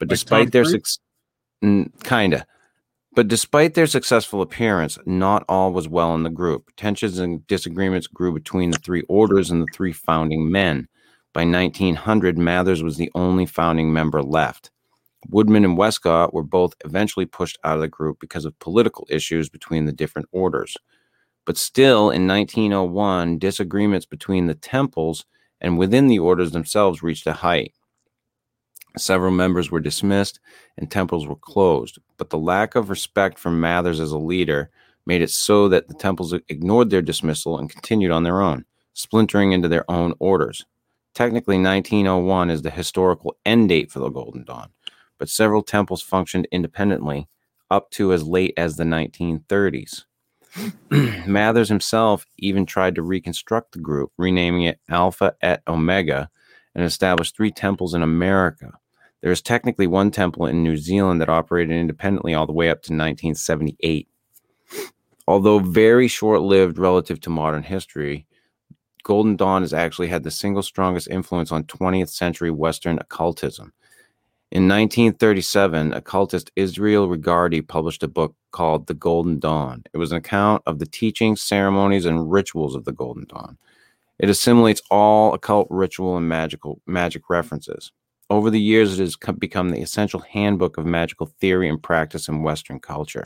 but Like despite their success kinda but despite their successful appearance, not all was well in the group. Tensions and disagreements grew between the three orders and the three founding men. By 1900, Mathers was the only founding member left. Woodman and Westcott were both eventually pushed out of the group because of political issues between the different orders. But still, in 1901, disagreements between the temples and within the orders themselves reached a height. Several members were dismissed and temples were closed, but the lack of respect from Mathers as a leader made it so that the temples ignored their dismissal and continued on their own, splintering into their own orders. Technically, 1901 is the historical end date for the Golden Dawn, but several temples functioned independently up to as late as the 1930s. *clears throat* Mathers himself even tried to reconstruct the group, renaming it Alpha et Omega, and established three temples in America. There is technically one temple in New Zealand that operated independently all the way up to 1978. Although very short lived relative to modern history, Golden Dawn has actually had the single strongest influence on 20th century Western occultism. In 1937, occultist Israel Regardie published a book called The Golden Dawn. It was an account of the teachings, ceremonies, and rituals of the Golden Dawn. It assimilates all occult ritual and magical magic references. Over the years, it has become the essential handbook of magical theory and practice in Western culture.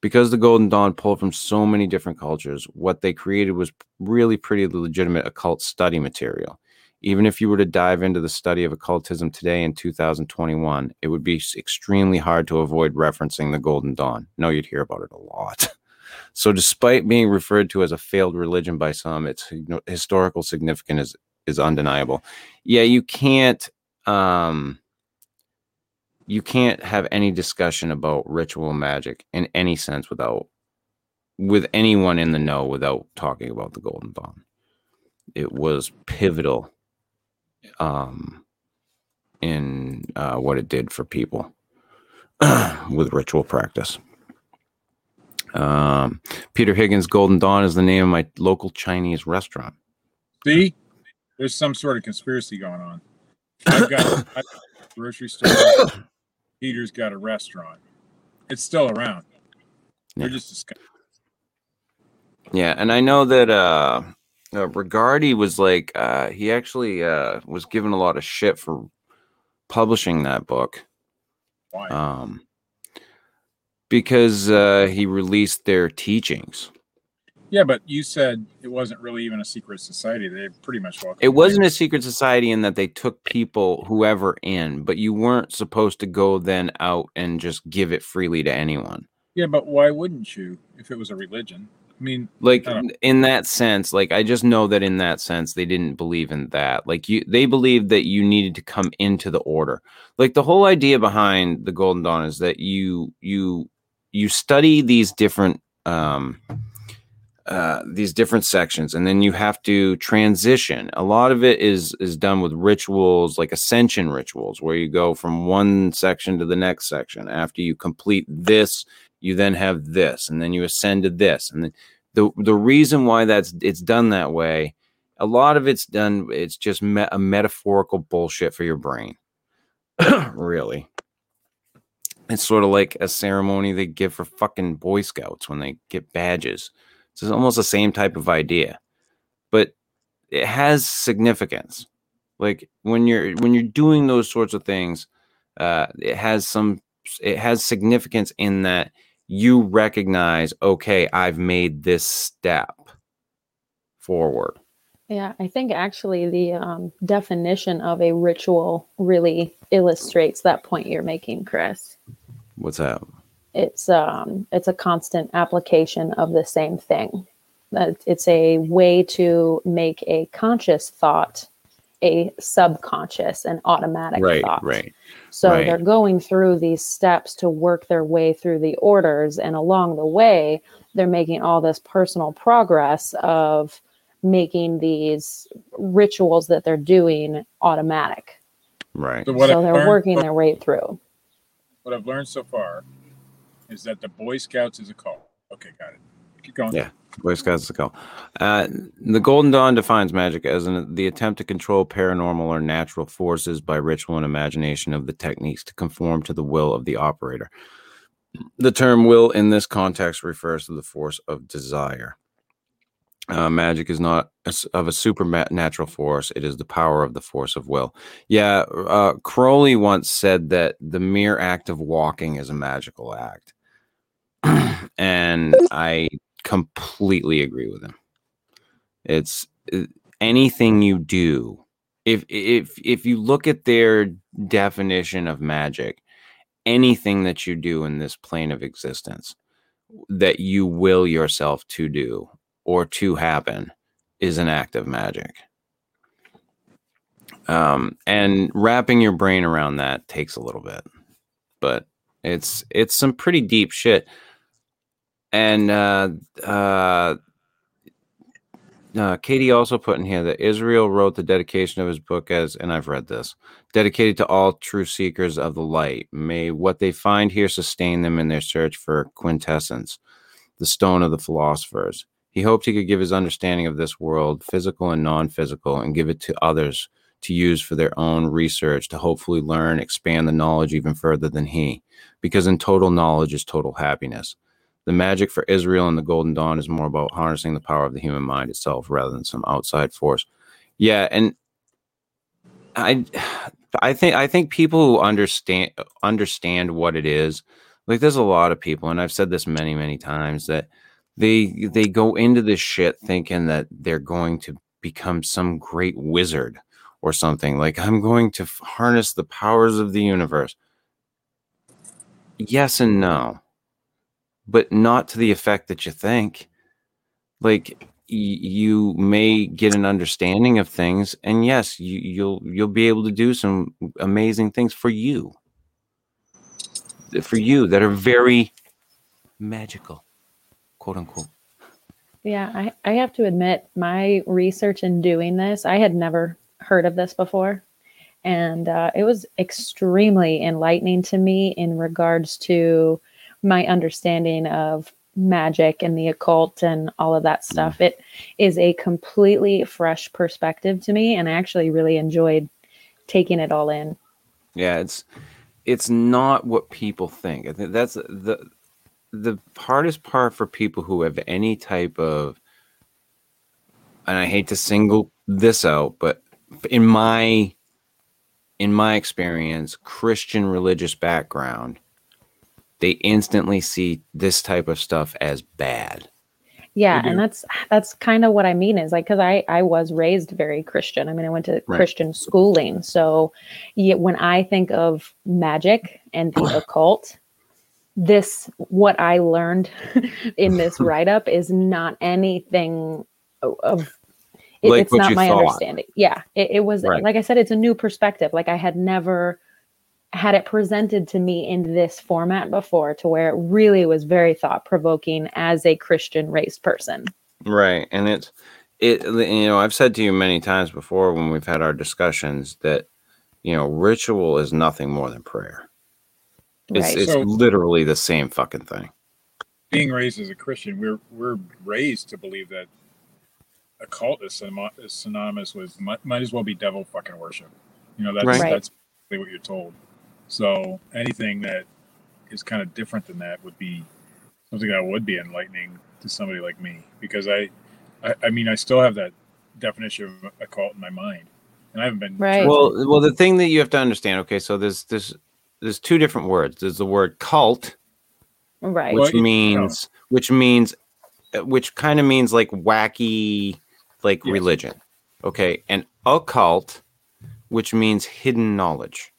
Because the Golden Dawn pulled from so many different cultures, what they created was really pretty legitimate occult study material. Even if you were to dive into the study of occultism today in 2021, it would be extremely hard to avoid referencing the Golden Dawn. No, you'd hear about it a lot. *laughs* So, despite being referred to as a failed religion by some, its historical significance is, is undeniable. Yeah, you can't um, you can't have any discussion about ritual magic in any sense without with anyone in the know without talking about the Golden Dawn. It was pivotal um, in uh, what it did for people *clears throat* with ritual practice. Um, Peter Higgins Golden Dawn is the name of my local Chinese restaurant. See, there's some sort of conspiracy going on. I've got, I've got a grocery store. Peter's got a restaurant. It's still around. They're Yeah. just disgusting. Yeah, and I know that uh, uh Regardie was like uh he actually uh was given a lot of shit for publishing that book. Why? Um because uh he released their teachings. yeah, but you said it wasn't really even a secret society. They pretty much welcome. It wasn't a secret society in that they took people whoever in, but you weren't supposed to go then out and just give it freely to anyone. Yeah, but why wouldn't you if it was a religion? I mean, like I in that sense like i just know that in that sense they didn't believe in that like you they believed that you needed to come into the order like the whole idea behind the golden dawn is that you you you study these different um uh these different sections and then you have to transition. A lot of it is is done with rituals like ascension rituals where you go from one section to the next section. After you complete this you then have this and then you ascend to this and then the the reason why that's it's done that way a lot of it's done it's just me- a metaphorical bullshit for your brain *clears throat* really it's sort of like a ceremony they give for fucking boy scouts when they get badges it's almost the same type of idea but it has significance like when you're when you're doing those sorts of things uh it has some it has significance in that you recognize, okay, I've made this step forward. Yeah, I think actually the um, definition of a ritual really illustrates that point you're making, Chris. What's that? It's um, it's a constant application of the same thing. That it's a way to make a conscious thought a subconscious and automatic Right, thought. right. So right. they're going through these steps to work their way through the orders, and along the way, they're making all this personal progress of making these rituals that they're doing automatic. Right. so what so they're learned- working their way through. What I've learned so far is that the Boy Scouts is a cult. Okay, got it. Keep going. Yeah. Boy Scouts to call. Uh, the Golden Dawn defines magic as an, the attempt to control paranormal or natural forces by ritual and imagination of the techniques to conform to the will of the operator. The term will in this context refers to the force of desire. Uh, magic is not a of a supernatural force, it is the power of the force of will. Yeah, uh, Crowley once said that the mere act of walking is a magical act. *clears throat* and I completely agree with him. It's uh, anything you do. If if if you look at their definition of magic, anything that you do in this plane of existence that you will yourself to do or to happen is an act of magic. Um, and wrapping your brain around that takes a little bit, but it's it's some pretty deep shit and uh, uh, uh, Katie also put in here that Israel wrote the dedication of his book as, and I've read this, dedicated to all true seekers of the light. May what they find here sustain them in their search for quintessence, the stone of the philosophers. He hoped he could give his understanding of this world, physical and non physical, and give it to others to use for their own research to hopefully learn, expand the knowledge even further than he, because in total knowledge is total happiness the magic for Israel and the Golden Dawn is more about harnessing the power of the human mind itself rather than some outside force. Yeah, and I I think I think people who understand understand what it is, like there's a lot of people, and I've said this many, many times, that they they go into this shit thinking that they're going to become some great wizard or something. Like I'm going to harness the powers of the universe. Yes and no but not to the effect that you think. Like you may get an understanding of things, and yes, you, you'll you'll be able to do some amazing things for you, for you that are very magical, quote unquote. Yeah, I, I have to admit, my research in doing this, I had never heard of this before. and uh, it was extremely enlightening to me in regards to my understanding of magic and the occult and all of that stuff. It is a completely fresh perspective to me, and I actually really enjoyed taking it all in. Yeah, it's it's not what people think. I think that's the the hardest part for people who have any type of and I hate to single this out, but in my in my experience, Christian religious background, they instantly see this type of stuff as bad. Yeah, and that's that's kind of what I mean is like because I I was raised very Christian. I mean, I went to Right. Christian schooling, so yeah, when I think of magic and the occult, *clears throat* this what I learned *laughs* in this *laughs* write up is not anything of. It, Like it's not my thought. understanding. Yeah, it, it was Right. like I said, it's a new perspective. Like I had never had it presented to me in this format before, to where it really was very thought provoking as a Christian raised person. Right. And it's it you know, I've said to you many times before when we've had our discussions that you know, ritual is nothing more than prayer. It's Right. it's So- literally the same fucking thing. being raised as a Christian, we're we're raised to believe that a cult is, synonymous with might, might as well be devil fucking worship. You know, that's Right. Right. that's basically what you're told. So anything that is kind of different than that would be something that would be enlightening to somebody like me because I, I, I mean, I still have that definition of a cult in my mind, and I haven't been Right. Well, well, the thing that you have to understand, okay, so there's there's there's two different words. There's the word cult, Right. which Well, it- means which means uh, which kind of means like wacky like Yes. religion. Okay, and occult, which means hidden knowledge.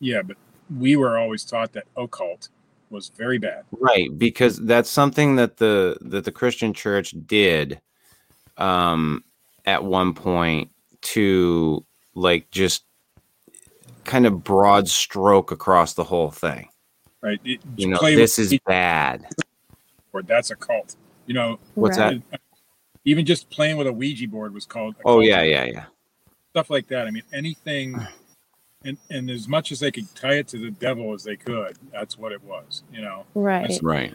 Yeah, but we were always taught that occult was very bad. Right, because that's something that the that the Christian church did um at one point to like just kind of broad stroke across the whole thing. Right? It- You know, this with is bad. Or That's a cult. You know, What's Right. even just playing with a Ouija board was called. a Oh cult. yeah, yeah, yeah. Stuff like that. I mean, anything, and and as much as they could tie it to the devil as they could, that's what it was. You know, Right. Right.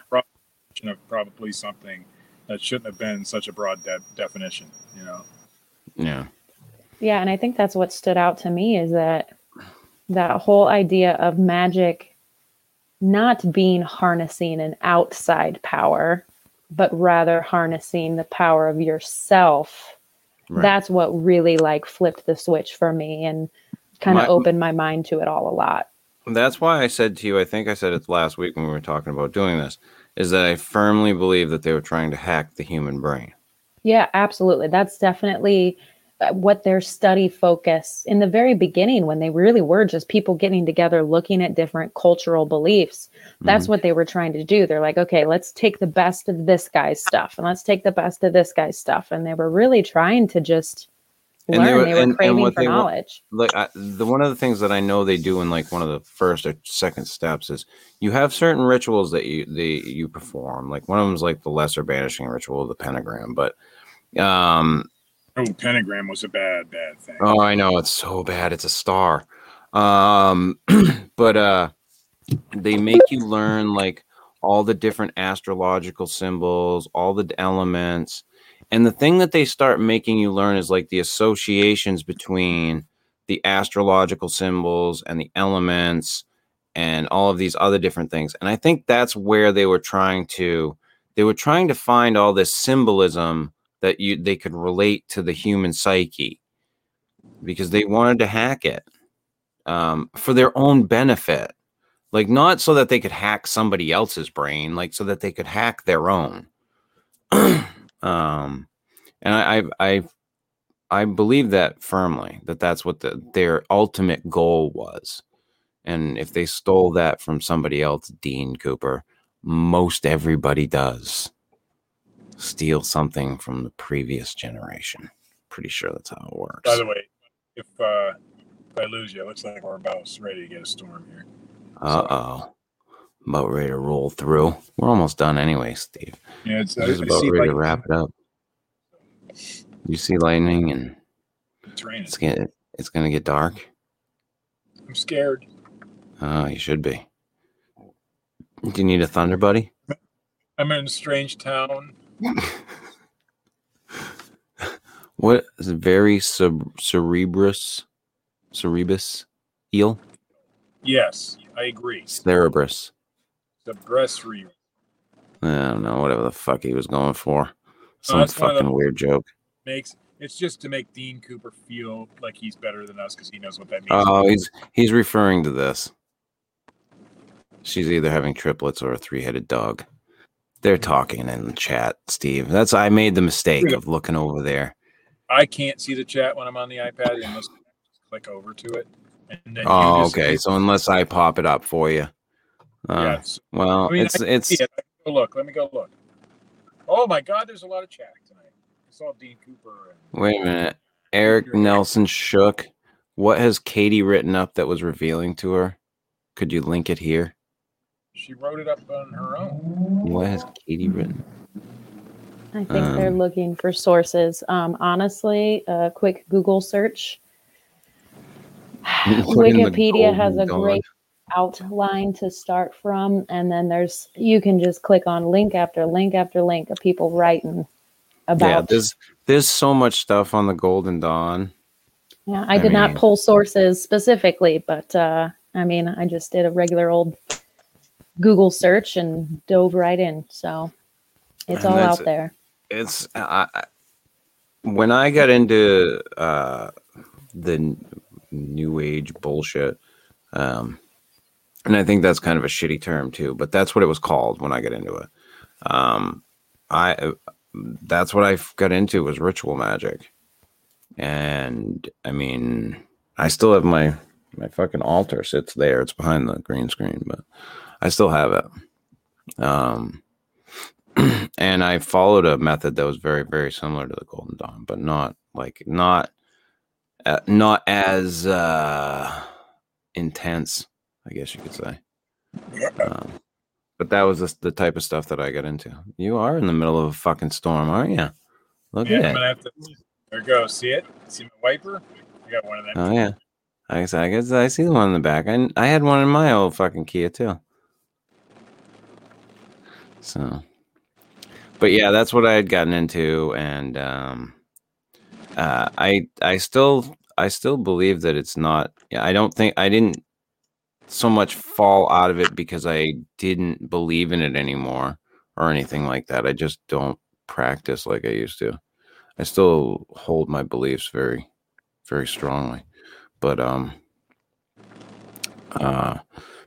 of probably something that shouldn't have been such a broad de- definition. You know, Yeah. Yeah, and I think that's what stood out to me is that that whole idea of magic not being harnessing an outside power, but rather harnessing the power of yourself. Right. That's what really like flipped the switch for me and kind of opened my mind to it all a lot. That's why I said to you, I think I said it last week when we were talking about doing this, is that I firmly believe that they were trying to hack the human brain. Yeah, absolutely. That's definitely what their study focus in the very beginning when they really were just people getting together looking at different cultural beliefs. That's what they were trying to do. They're like, okay, let's take the best of this guy's stuff and let's take the best of this guy's stuff. And they were really trying to just And learn. they They were- were, and- and craving what for knowledge. like I, the one of the things that I know they do in like one of the first or second steps is you have certain rituals that you they you perform. Like one of them is like the lesser banishing ritual of the pentagram, but um oh, pentagram was a bad, bad thing. oh I know it's so bad it's a star. Um *clears throat* but uh they make you learn like all the different astrological symbols, all the elements. And the thing that they start making you learn is like the associations between the astrological symbols and the elements and all of these other different things. And I think that's where they were trying to they were trying to find all this symbolism that you they could relate to the human psyche because they wanted to hack it um, for their own benefit. Like not so that they could hack somebody else's brain like so that they could hack their own. *clears throat* Um and i i i, I believe that firmly that that's what the, their ultimate goal was. And if they stole that from somebody else dean cooper most everybody does steal something from the previous generation pretty sure that's how it works By the way, if uh, if I lose you, it looks like we're about ready to get a storm here. uh-oh about ready to roll through we're almost done anyway steve Yeah, it's I, just I about ready like to wrap it up. You see lightning, and it's raining. it's gonna it's gonna get dark. I'm scared. Oh, you should be. Do you need a thunder buddy? *laughs* I'm in a strange town. What is? Very cere- cerebrus, cerebus, eel, Yes, I agree. cerebrus. The breast re I don't know, whatever the fuck he was going for. Some that's one of fucking weird joke. makes it's just to make Dean Cooper feel like he's better than us because he knows what that means. Oh, he's he's referring to this. She's either having triplets or a three-headed dog. They're talking in the chat, Steve. That's I made the mistake of looking over there. I can't see the chat when I'm on the iPad unless I just click over to it. And then Oh, okay. So unless I pop it up for you, uh, Yeah, well, I mean, it's it's it. Let me go look. Let me go look. Oh my God, there's a lot of chat tonight. I saw Dean Cooper. And, Wait a minute. Eric Nelson shook. What has Katie written up that was revealing to her? Could you link it here? She wrote it up on her own. What has Katie written? I think they're Um, looking for sources. Um, honestly, a quick Google search. Put in the Wikipedia has a golden dawn. great outline to start from, and then there's you can just click on link after link after link of people writing about. Yeah, there's there's so much stuff on the Golden Dawn. Yeah, I I did not pull sources specifically, but uh, I mean, I just did a regular old Google search and dove right in. So it's And all out there. It's when I got into uh, the n- new age bullshit, um, and I think that's kind of a shitty term too, but that's what it was called when I got into it. Um, I that's what I got into was ritual magic, and I mean, I still have my my fucking altar sits there. It's behind the green screen, but I still have it. Um, *clears throat* and I followed a method that was very, very similar to the Golden Dawn, but not like not uh, not as uh, intense, I guess you could say. Um, but that was the, the type of stuff that I got into. You are in the middle of a fucking storm, aren't you? Look Yeah, I'm at gonna have to. There goes. See it? See my wiper? I got one of them. Oh yeah. I guess I guess I see the one in the back. I I had one in my old fucking Kia too. So, but yeah, that's what I had gotten into, and um, uh, I I still I still believe that it's not. I don't think I didn't so much fall out of it because I didn't believe in it anymore or anything like that. I just don't practice like I used to. I still hold my beliefs very, very strongly, but um, uh,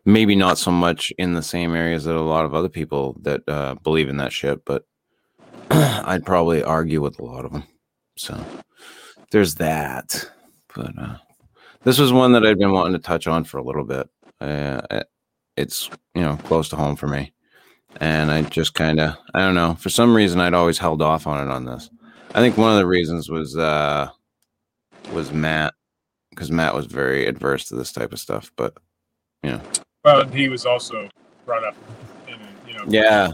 maybe not so much in the same areas that a lot of other people that uh, believe in that shit. But *clears throat* I'd probably argue with a lot of them. So there's that. But uh, this was one that I'd been wanting to touch on for a little bit. Uh, it's you know close to home for me, and I just kind of I don't know for some reason I'd always held off on it on this. I think one of the reasons was uh was Matt because Matt was very adverse to this type of stuff, but you know, Well, he was also brought up in, you know. yeah.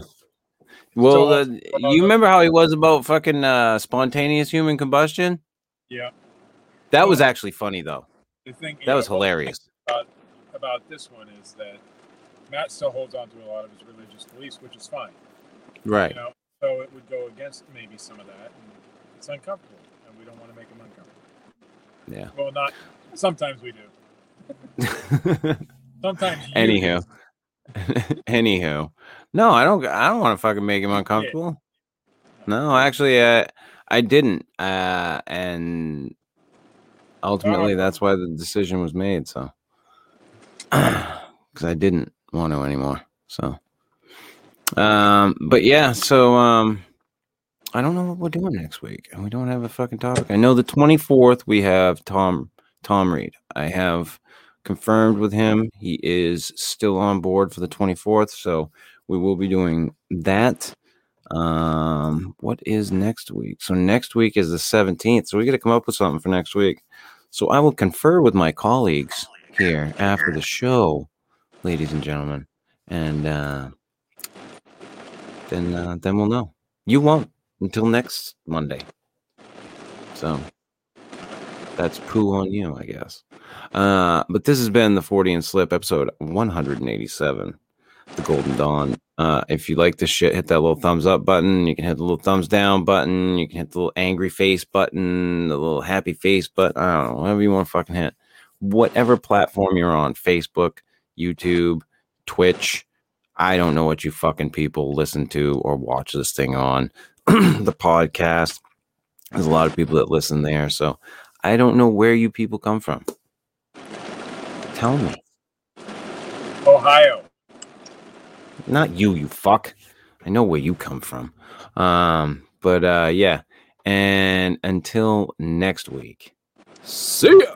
Well, uh, you remember how he was about fucking uh, spontaneous human combustion? Yeah. That was actually funny though. The thing That was hilarious. About, about this one is that Matt still holds on to a lot of his religious beliefs, which is fine. Right. You know, so it would go against maybe some of that, and it's uncomfortable, and we don't want to make him uncomfortable. Yeah. Well, not sometimes we do. *laughs* Sometimes you Anywho. Anywho. *laughs* No, I don't I don't want to fucking make him uncomfortable. No, actually uh I didn't. Uh and ultimately that's why the decision was made, so *clears throat* cuz I didn't want to anymore. So um but yeah, so um I don't know what we're doing next week. And we don't have a fucking topic. I know the 24th we have Tom Tom Reed. I have confirmed with him. He is still on board for the 24th, so we will be doing that. Um, what is next week? So next week is the 17th. So we got to come up with something for next week. So I will confer with my colleagues here after the show, ladies and gentlemen, and uh, then uh, then we'll know. You won't until next Monday. So that's poo on you, I guess. Uh, but this has been the Fortean Slip episode 187, The Golden Dawn. Uh, if you like this shit, hit that little thumbs up button. You can hit the little thumbs down button. You can hit the little angry face button, the little happy face button. I don't know, whatever you want to fucking hit. Whatever platform you're on Facebook, YouTube, Twitch. I don't know what you fucking people listen to or watch this thing on. *clears throat* the podcast. There's a lot of people that listen there. So I don't know where you people come from. Tell me. Ohio. Not you, you fuck. I know where you come from. Um, but uh yeah. And until next week. See ya.